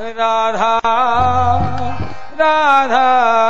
राधा राधा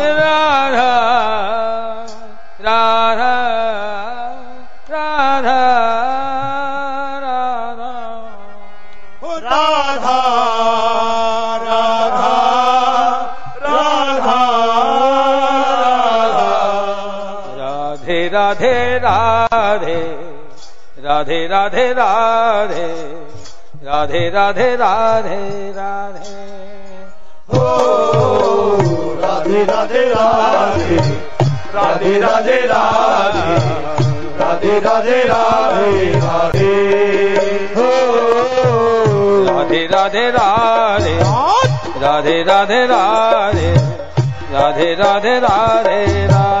राधे राधे राधे राधे राधे राधे राधे राधे राधे हो राधे राधे राधे राधे राधे राधे राधे राधे राधे राधे हो राधे राधे राधे राधे राधे राधे राधे राधे राधे राधे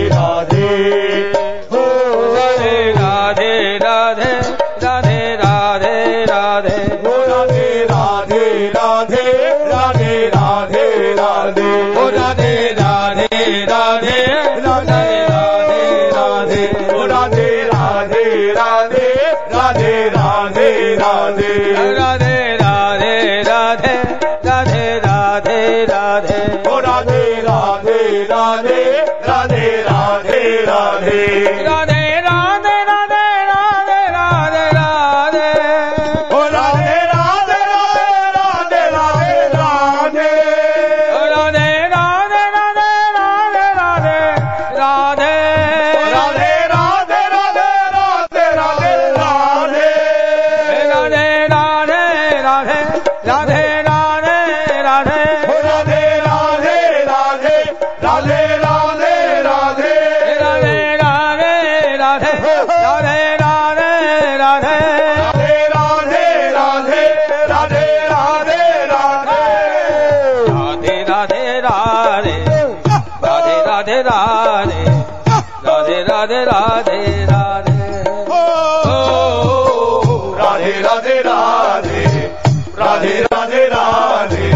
राधे राधे राधे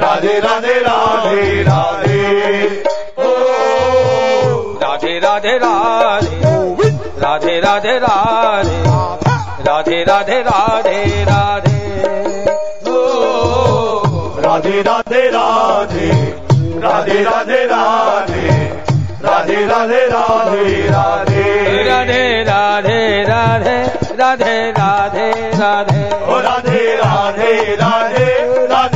राधे राधे राधे राधे ओ राधे राधे राधे राधे राधे राधे राधे राधे राधे राधे ओ राधे राधे राधे राधे राधे राधे राधे राधे राधे राधे राधे राधे राधे राधे राधे राधे राधे राधे राधे राधे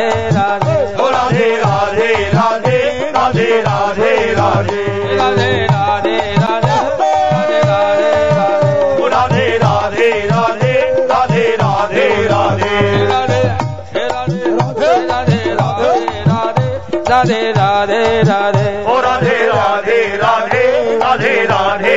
राधे राधे राधे ओ राधे राधे राधे राधे राधे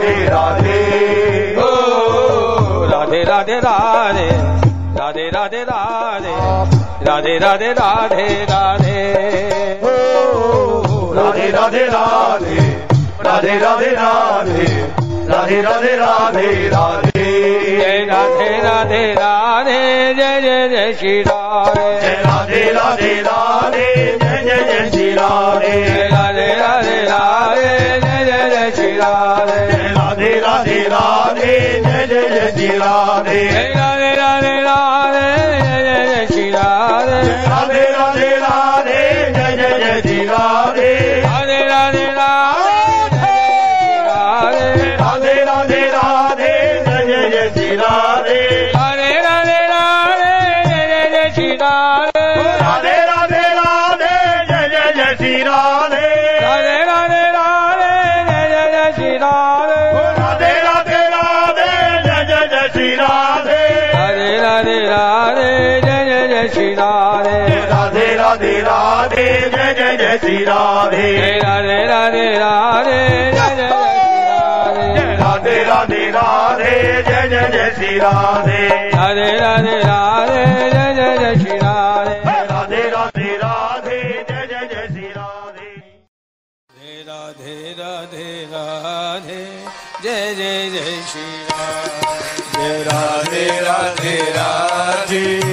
राधे राधे ओ राधे राधे राधे राधे राधे राधे राधे राधे राधे राधे ओ राधे राधे राधे राधे राधे राधे राधे राधे राधे राधे राधे राधे राधे जय जय जय श्री राधे जय राधे राधे राधे जय जय जय श्री राधे राधे राधे राधे जय जय जय श्री राधे राधे जय जय जय श्री राधे राधे राधे राधे जय जय श्री राधे राधे राधे राधे जय जय जय श्री राधे राधे राधे राधे राधे राधे जय जय जय श्री राधे राधे राधे जय जय श्री राधे श्री राधे राधे राधे राधे जय जय जय श्री राधे राधे राधे राधे जय जय जय राधे राधे राधे राधे जय जय जय श्री राधे राधे राधे राधे जय जय जय श्री राधे राधे राधे राधे जय जय जय श्री राधे राधे राधे राधे जय जय जय श्री राधे राधे राधे राधे जय जय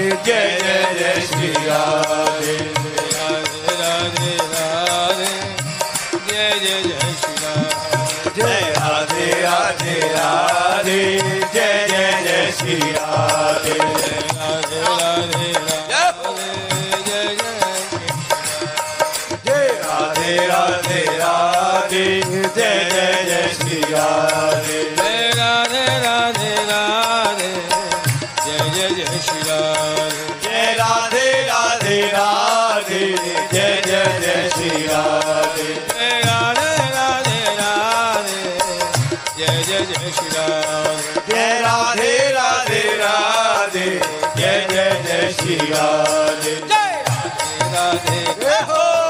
Shri Ram. सिया राधे। राधे हो।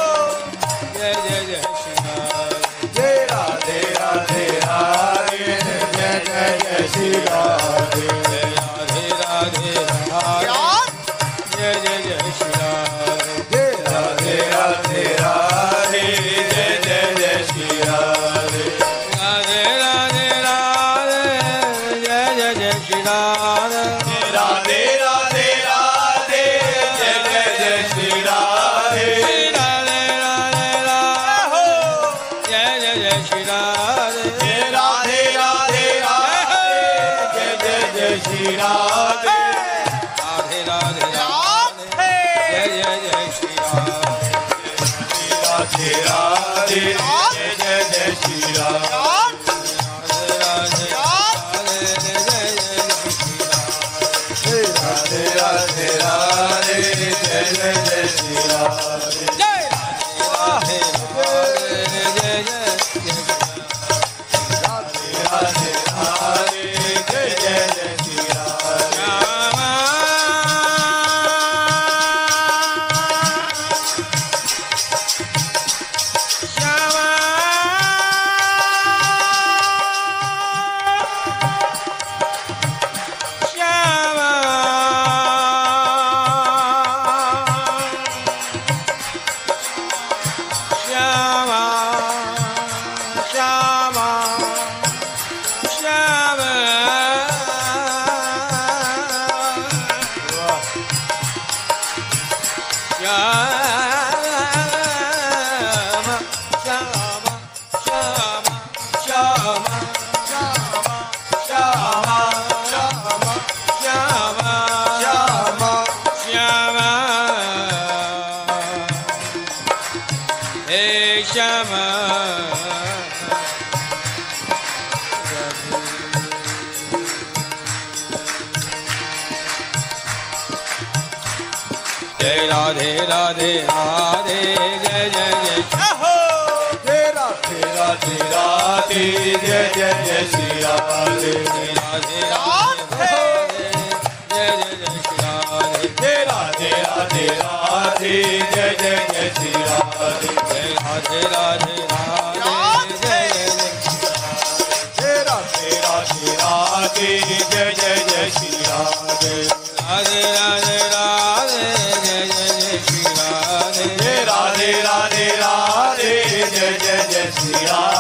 राधे राधे राधे जय जय राधे राधे राधे जय जय जय। जय राधे राधे राधे जय जय जय श्री राधे। राधे राधे जय जय जय श्री राधे! जय राधे राधे राधे जय जय जय श्री राधे। जय राधे राधे राधे। जय जय जय श्री राधे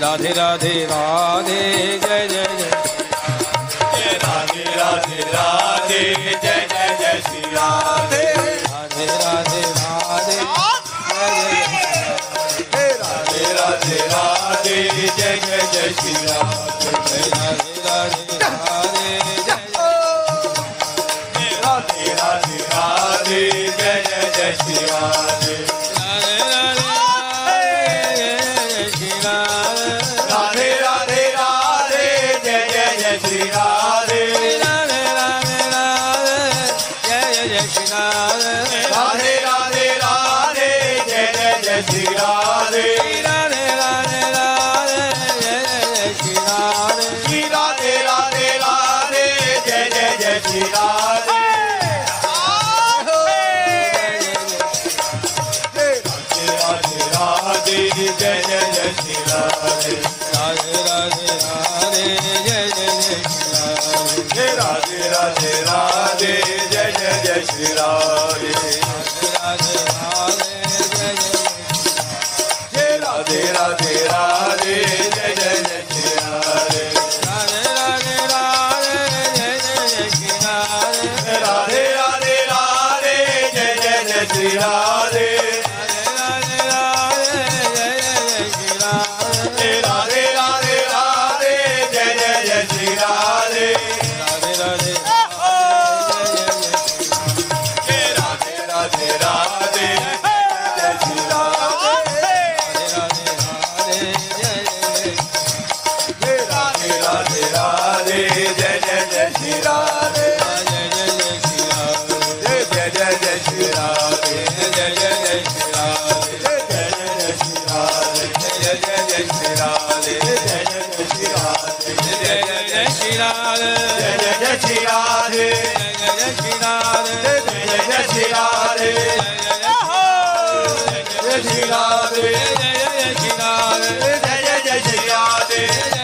राधे राधे राधे जय जय जय। राधे राधे राधे जय जय जय श्री राधे। राधे राधे राधे जय जय राधे राधे राधे जय जय जय श्री राधे। जय राधे। कृष्णा राधे राधे राधे जय जय श्री राम। तेरा जय जय जय जय जय जय जय जय जय जय जय जय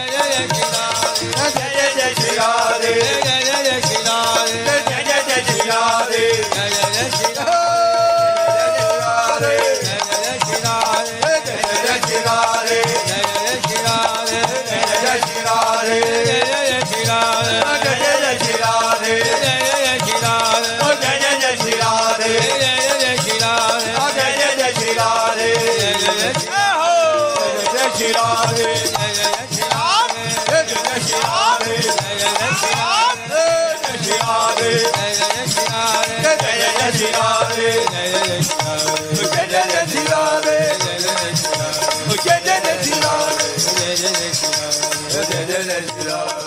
Love.